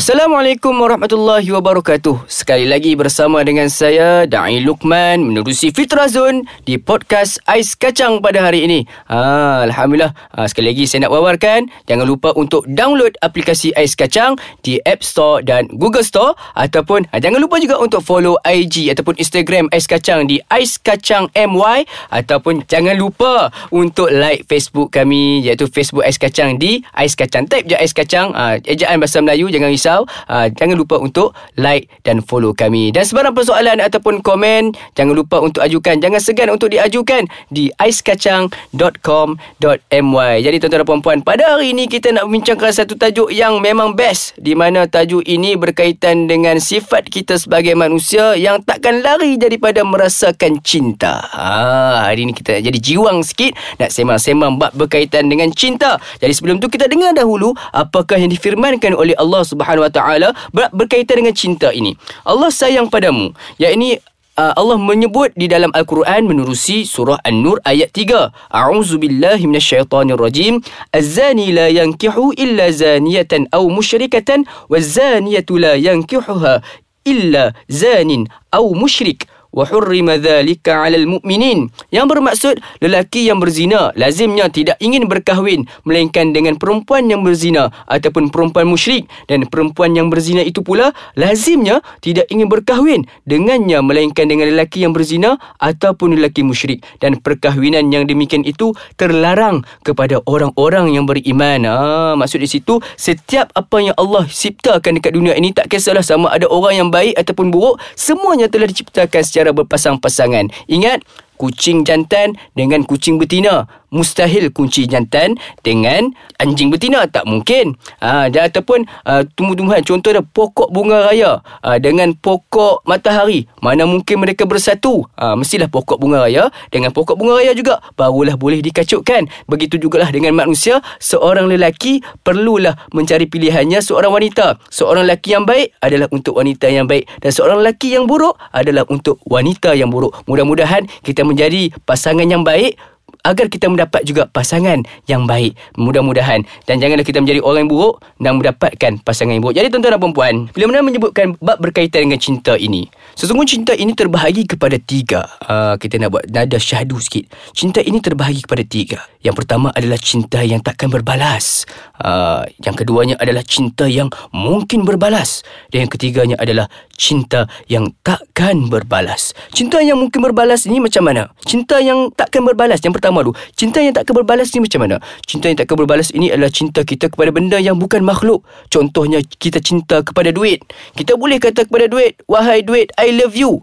Assalamualaikum warahmatullahi wabarakatuh. Sekali lagi bersama dengan saya Dai Lukman menerusi Fitra Zone di podcast Ais Kacang pada hari ini. Ha, Alhamdulillah. Ha, sekali lagi saya nak wawarkan jangan lupa untuk download aplikasi Ais Kacang di App Store dan Google Store ataupun ha, jangan lupa juga untuk follow IG ataupun Instagram Ais Kacang di Ais Kacang MY ataupun jangan lupa untuk like Facebook kami iaitu Facebook Ais Kacang di Ais Kacang. Type je Ais Kacang. Ha, ejaan bahasa Melayu jangan risau risau uh, Jangan lupa untuk like dan follow kami. Dan sebarang persoalan ataupun komen Jangan lupa untuk ajukan. Jangan segan untuk diajukan Di aiskacang.com.my Jadi tuan-tuan dan puan-puan Pada hari ini kita nak membincangkan satu tajuk yang memang best Di mana tajuk ini berkaitan dengan sifat kita sebagai manusia Yang takkan lari daripada merasakan cinta. Ha, Hari ini kita jadi jiwang sikit Nak sembang-sembang bab berkaitan dengan cinta. Jadi sebelum tu kita dengar dahulu Apakah yang difirmankan oleh Allah Subhanahu Subhanahu Wa Taala berkaitan dengan cinta ini. Allah sayang padamu. Ya ini uh, Allah menyebut di dalam Al-Quran menerusi surah An-Nur ayat 3. A'udzu billahi minasyaitonir rajim. Az-zani la yankihu illa zaniyatan aw musyrikatan waz-zaniyatu la yankihuha illa zanin aw musyrik hurrima dhalika 'alal mu'minin. Yang bermaksud lelaki yang berzina lazimnya tidak ingin berkahwin melainkan dengan perempuan yang berzina ataupun perempuan musyrik. Dan perempuan yang berzina itu pula lazimnya tidak ingin berkahwin dengannya melainkan dengan lelaki yang berzina ataupun lelaki musyrik. Dan perkahwinan yang demikian itu terlarang kepada orang-orang yang beriman. Ah maksud di situ setiap apa yang Allah ciptakan dekat dunia ini tak kisahlah sama ada orang yang baik ataupun buruk semuanya telah diciptakan secara secara berpasang-pasangan. Ingat, kucing jantan dengan kucing betina mustahil kunci jantan dengan anjing betina. Tak mungkin. Ha, dan ataupun uh, tumbuh-tumbuhan. Contohnya pokok bunga raya. Uh, dengan pokok matahari. Mana mungkin mereka bersatu? Ha, mestilah pokok bunga raya. Dengan pokok bunga raya juga barulah boleh dikacukkan begitu jugalah dengan manusia seorang lelaki perlulah mencari pilihannya seorang wanita. Seorang lelaki yang baik adalah untuk wanita yang baik. Dan seorang lelaki yang buruk adalah untuk wanita yang buruk. Mudah-mudahan kita menjadi pasangan yang baik agar kita mendapat juga pasangan yang baik. Mudah-mudahan. Dan janganlah kita menjadi orang yang buruk dan mendapatkan pasangan yang buruk. Jadi tuan-tuan dan puan bila mana menyebutkan bab berkaitan dengan cinta ini sesungguhnya cinta ini terbahagi kepada tiga. Uh, kita nak buat nada syahdu sikit. Cinta ini terbahagi kepada tiga. Yang pertama adalah cinta yang takkan berbalas. Uh, yang keduanya adalah cinta yang mungkin berbalas. Dan yang ketiganya adalah cinta yang takkan berbalas. Cinta yang mungkin berbalas ini macam mana? Cinta yang takkan berbalas yang pertama tu. Cinta yang takkan berbalas ni macam mana? Cinta yang takkan berbalas ini adalah cinta kita kepada benda yang bukan makhluk. Contohnya kita cinta kepada duit. Kita boleh kata kepada duit Wahai duit, I love you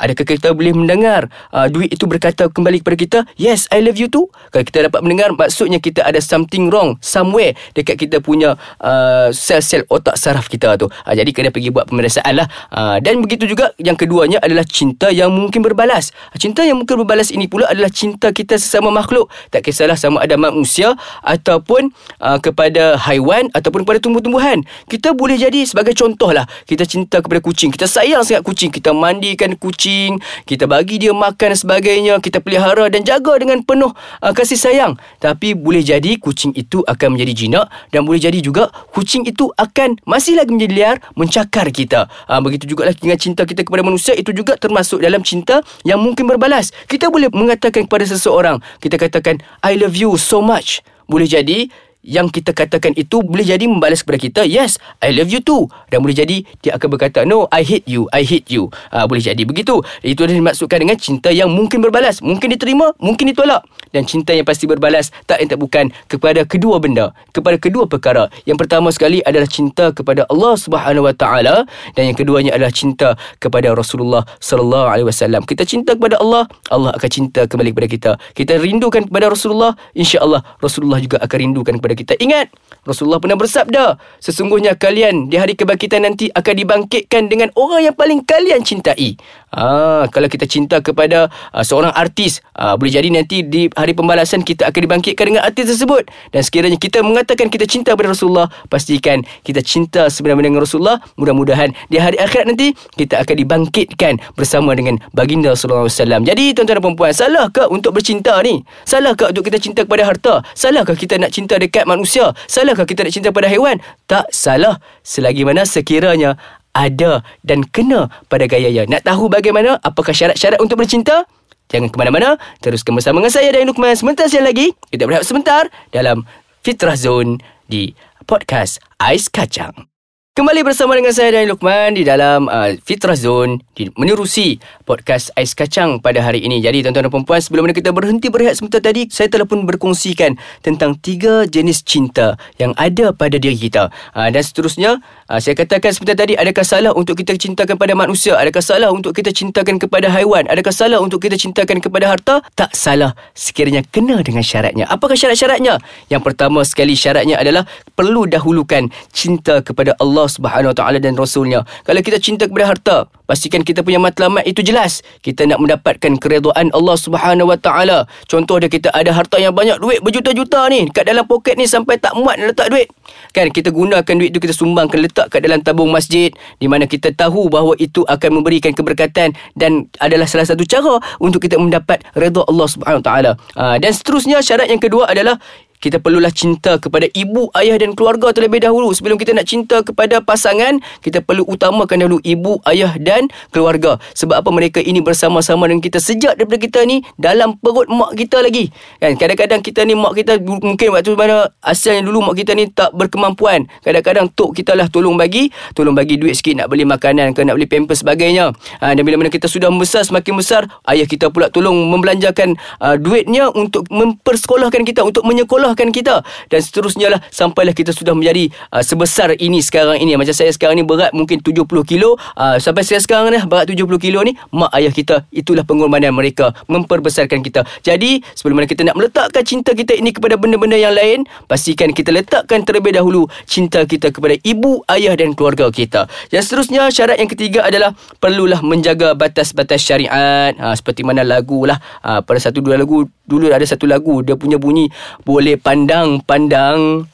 Adakah kita boleh mendengar uh, duit itu berkata kembali kepada kita, yes, I love you too? Kalau kita dapat mendengar, maksudnya kita ada something wrong somewhere dekat kita punya uh, sel-sel otak saraf kita tu. Uh, jadi kena pergi buat pemeriksaan lah. Uh, dan begitu juga yang keduanya adalah cinta yang mungkin berbalas. Uh, cinta yang mungkin berbalas ini pula adalah cinta kita sesama makhluk. Tak kisahlah sama ada manusia ataupun uh, kepada haiwan ataupun kepada tumbuh-tumbuhan. Kita boleh jadi sebagai contoh lah. Kita cinta kepada kucing. Kita sayang sangat kucing. Kita mandikan kucing kucing, kita bagi dia makan dan sebagainya, kita pelihara dan jaga dengan penuh uh, kasih sayang. Tapi boleh jadi kucing itu akan menjadi jinak dan boleh jadi juga kucing itu akan masih lagi menjadi liar mencakar kita. Uh, begitu juga dengan cinta kita kepada manusia itu juga termasuk dalam cinta yang mungkin berbalas. Kita boleh mengatakan kepada seseorang, kita katakan I love you so much. Boleh jadi yang kita katakan itu boleh jadi membalas kepada kita yes I love you too. Dan boleh jadi dia akan berkata no I hate you I hate you. Uh, boleh jadi begitu. Itu adalah dimaksudkan dengan cinta yang mungkin berbalas mungkin diterima mungkin ditolak. Dan cinta yang pasti berbalas tak lain tak bukan kepada kedua benda kepada kedua perkara. Yang pertama sekali adalah cinta kepada Allah Subhanahu Wa Taala dan yang keduanya adalah cinta kepada Rasulullah Sallallahu Alaihi Wasallam. Kita cinta kepada Allah Allah akan cinta kembali kepada kita. Kita rindukan kepada Rasulullah insya-Allah Rasulullah juga akan rindukan kepada kepada kita. Ingat, Rasulullah pernah bersabda, sesungguhnya kalian di hari kebangkitan nanti akan dibangkitkan dengan orang yang paling kalian cintai. Ah, kalau kita cinta kepada uh, seorang artis, uh, boleh jadi nanti di hari pembalasan kita akan dibangkitkan dengan artis tersebut. Dan sekiranya kita mengatakan kita cinta kepada Rasulullah, pastikan kita cinta sebenarnya dengan Rasulullah. Mudah-mudahan di hari akhirat nanti kita akan dibangkitkan bersama dengan baginda alaihi wasallam. Jadi tuan-tuan dan puan, salahkah untuk bercinta ni? Salahkah untuk kita cinta kepada harta? Salahkah kita nak cinta dekat manusia? Salahkah kita nak cinta pada haiwan? Tak salah selagi mana sekiranya ada dan kena pada gayanya. Nak tahu bagaimana apakah syarat-syarat untuk bercinta? Jangan ke mana-mana, teruskan bersama dengan saya dan Lukman sebentar sekali lagi. Kita berehat sebentar dalam Fitrah Zone di podcast Ais Kacang. Kembali bersama dengan saya dan Lukman di dalam uh, Fitrah Zone di menerusi podcast Ais Kacang pada hari ini. Jadi tuan-tuan dan puan sebelum kita berhenti berehat sebentar tadi, saya telah pun berkongsikan tentang tiga jenis cinta yang ada pada diri kita. Uh, dan seterusnya, uh, saya katakan sebentar tadi, adakah salah untuk kita cintakan pada manusia? Adakah salah untuk kita cintakan kepada haiwan? Adakah salah untuk kita cintakan kepada harta? Tak salah sekiranya kena dengan syaratnya. Apakah syarat-syaratnya? Yang pertama sekali syaratnya adalah perlu dahulukan cinta kepada Allah Allah Subhanahu Wa Taala dan Rasulnya. Kalau kita cinta kepada harta, pastikan kita punya matlamat itu jelas. Kita nak mendapatkan keredaan Allah Subhanahu Wa Taala. Contoh dia kita ada harta yang banyak duit berjuta-juta ni kat dalam poket ni sampai tak muat nak letak duit. Kan kita gunakan duit tu kita sumbangkan letak kat dalam tabung masjid di mana kita tahu bahawa itu akan memberikan keberkatan dan adalah salah satu cara untuk kita mendapat redha Allah Subhanahu Wa Taala. Ah, dan seterusnya syarat yang kedua adalah kita perlulah cinta kepada ibu, ayah dan keluarga terlebih dahulu. Sebelum kita nak cinta kepada pasangan, kita perlu utamakan dahulu ibu, ayah dan keluarga. Sebab apa mereka ini bersama-sama dengan kita sejak daripada kita ni dalam perut mak kita lagi. Kan kadang-kadang kita ni mak kita mungkin waktu mana asalnya dulu mak kita ni tak berkemampuan. Kadang-kadang tok kita lah tolong bagi, tolong bagi duit sikit nak beli makanan ke nak beli pampers sebagainya. Ha, dan bila mana kita sudah membesar semakin besar, ayah kita pula tolong membelanjakan uh, duitnya untuk mempersekolahkan kita untuk menyekolah memudahkan kita. Dan seterusnya lah sampailah kita sudah menjadi uh, sebesar ini sekarang ini. Macam saya sekarang ni berat mungkin 70 kilo. Uh, sampai saya sekarang ni berat 70 kilo ni mak ayah kita itulah pengorbanan mereka. Memperbesarkan kita. Jadi sebelum mana kita nak meletakkan cinta kita ini kepada benda-benda yang lain pastikan kita letakkan terlebih dahulu cinta kita kepada ibu ayah dan keluarga kita. Dan seterusnya syarat yang ketiga adalah perlulah menjaga batas-batas syariat. Ha, seperti mana lagu lah. Ha, pada satu dua lagu dulu ada satu lagu dia punya bunyi boleh pandang-pandang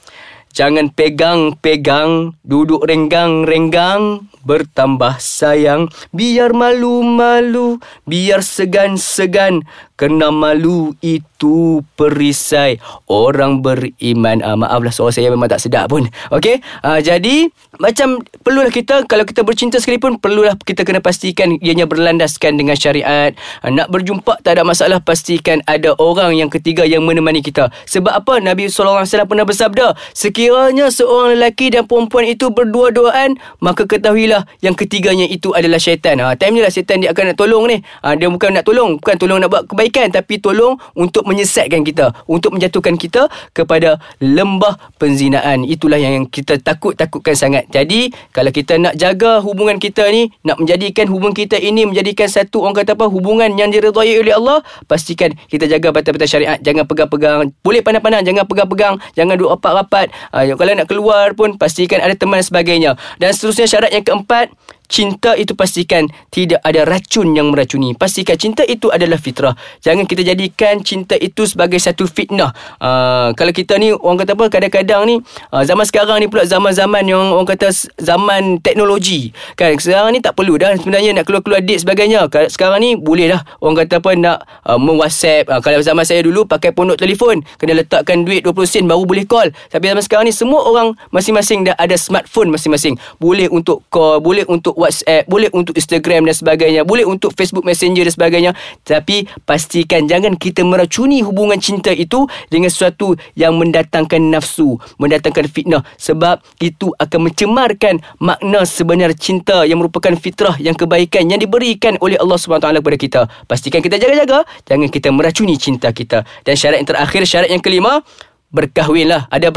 Jangan pegang-pegang Duduk renggang-renggang Bertambah sayang. Biar malu-malu. Biar segan-segan Kena malu itu perisai. Orang beriman. Ah, Maaflah suara saya memang tak sedap pun. Okey? Ah, Jadi Macam Perlulah kita Kalau kita bercinta sekalipun Perlulah kita kena pastikan Ianya berlandaskan dengan syariat. Ah, Nak berjumpa tak ada masalah Pastikan ada orang yang ketiga Yang menemani kita. Sebab apa? Nabi SAW pernah bersabda Sekiranya seorang lelaki dan perempuan itu Berdua-duaan Maka ketahuilah Yang ketiganya itu adalah syaitan. Ha, Time ni lah syaitan dia akan nak tolong ni. Ha, Dia bukan nak tolong Bukan tolong nak buat kebaikan kebaikan tapi tolong untuk menyesatkan kita untuk menjatuhkan kita kepada lembah penzinaan. Itulah yang kita takut-takutkan sangat. Jadi kalau kita nak jaga hubungan kita ni nak menjadikan hubungan kita ini menjadikan satu orang kata apa hubungan yang diredai oleh Allah pastikan kita jaga batas-batas syariat. Jangan pegang-pegang boleh pandang-pandang jangan pegang-pegang jangan duduk rapat-rapat. Uh, kalau nak keluar pun pastikan ada teman dan sebagainya. Dan seterusnya syarat yang keempat Cinta itu pastikan tidak ada racun yang meracuni. Pastikan cinta itu adalah fitrah. Jangan kita jadikan cinta itu sebagai satu fitnah. Uh, kalau kita ni orang kata apa kadang-kadang ni uh, zaman sekarang ni pula zaman-zaman yang orang kata zaman teknologi. Kan sekarang ni tak perlu dah sebenarnya nak keluar-keluar date sebagainya. Sekarang ni boleh dah orang kata apa nak uh, meng-WhatsApp. Uh, kalau zaman saya dulu pakai pondok telefon kena letakkan duit 20 sen baru boleh call. Tapi zaman sekarang ni semua orang masing-masing dah ada smartphone masing-masing. Boleh untuk call, boleh untuk WhatsApp, boleh untuk Instagram dan sebagainya, boleh untuk Facebook Messenger dan sebagainya. Tapi pastikan jangan kita meracuni hubungan cinta itu dengan sesuatu yang mendatangkan nafsu, mendatangkan fitnah sebab itu akan mencemarkan makna sebenar cinta yang merupakan fitrah yang kebaikan yang diberikan oleh Allah SWT kepada kita. Pastikan kita jaga-jaga, jangan kita meracuni cinta kita. Dan syarat yang terakhir, syarat yang kelima, berkahwinlah ada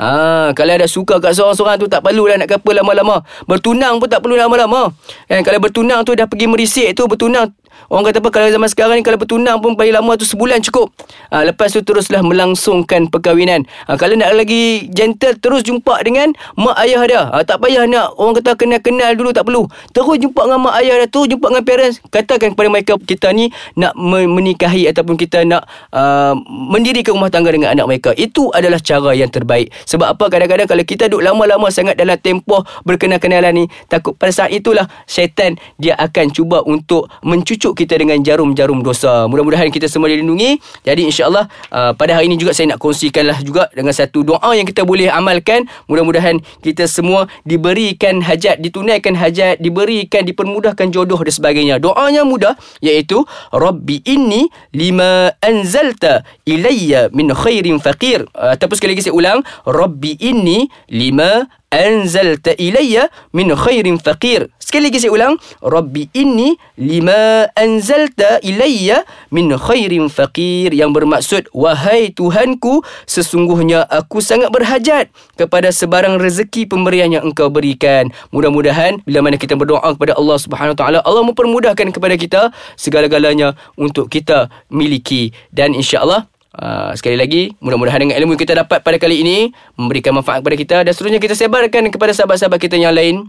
ha, kalau ada suka kat seorang-seorang tu tak perlu lah nak kapa lama-lama. Bertunang pun tak perlu lama-lama. Kan kalau bertunang tu dah pergi merisik tu bertunang Orang kata apa Kalau zaman sekarang ni Kalau bertunang pun paling lama tu sebulan cukup. Ha, Lepas tu teruslah melangsungkan perkahwinan. Ha, Kalau nak lagi gentle Terus jumpa dengan mak ayah dia. Ha, Tak payah nak Orang kata kenal-kenal dulu tak perlu. Terus jumpa dengan mak ayah dia Terus jumpa dengan parents. Katakan kepada mereka Kita ni nak menikahi Ataupun kita nak uh, Mendirikan rumah tangga dengan anak mereka. Itu adalah cara yang terbaik. Sebab apa? Kadang-kadang Kalau kita duduk lama-lama sangat Dalam tempoh berkenal-kenalan ni Takut pada saat itulah Syaitan dia akan cuba untuk Mencucuk kita dengan jarum-jarum dosa. Mudah-mudahan kita semua dilindungi. Jadi insyaAllah uh, Pada hari ini juga Saya nak kongsikanlah juga Dengan satu doa yang kita boleh amalkan. Mudah-mudahan kita semua Diberikan hajat Ditunaikan hajat Diberikan Dipermudahkan jodoh dan sebagainya. Doanya mudah Iaitu Rabbi inni lima anzalta ilayya min khairin faqir. Uh, Ataupun sekali lagi saya ulang Rabbi inni lima anzalta ilayya min khairin faqir. Sekali lagi saya ulang, Rabbi inni lima anzalta ilayya min khairin faqir yang bermaksud wahai Tuhanku, sesungguhnya aku sangat berhajat kepada sebarang rezeki pemberian yang engkau berikan. Mudah-mudahan bila mana kita berdoa kepada Allah Subhanahu Wa Taala, Allah mempermudahkan kepada kita segala-galanya untuk kita miliki dan insya-Allah Uh, sekali lagi mudah-mudahan dengan ilmu yang kita dapat pada kali ini memberikan manfaat kepada kita dan seterusnya kita sebarkan kepada sahabat-sahabat kita yang lain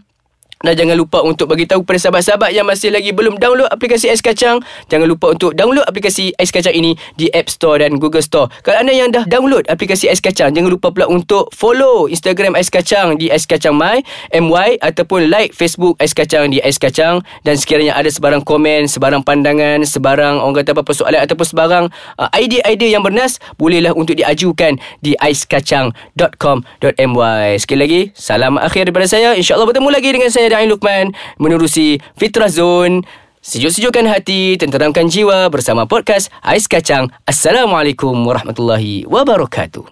dan jangan lupa untuk bagi tahu kepada sahabat-sahabat yang masih lagi belum download aplikasi Ais Kacang. Jangan lupa untuk download aplikasi Ais Kacang ini di App Store dan Google Store. Kalau anda yang dah download aplikasi Ais Kacang, jangan lupa pula untuk follow Instagram Ais Kacang di Ais Kacang My, MY ataupun like Facebook Ais Kacang di Ais Kacang. Dan sekiranya ada sebarang komen, sebarang pandangan, sebarang orang kata apa-apa soalan ataupun sebarang uh, idea-idea yang bernas, bolehlah untuk diajukan di aiskacang.com.my. Sekali lagi, salam akhir daripada saya. InsyaAllah bertemu lagi dengan saya saya Dain Lukman menerusi Fitrah Zone. Sejuk-sejukkan hati, tenteramkan jiwa bersama podcast Ais Kacang. Assalamualaikum warahmatullahi wabarakatuh.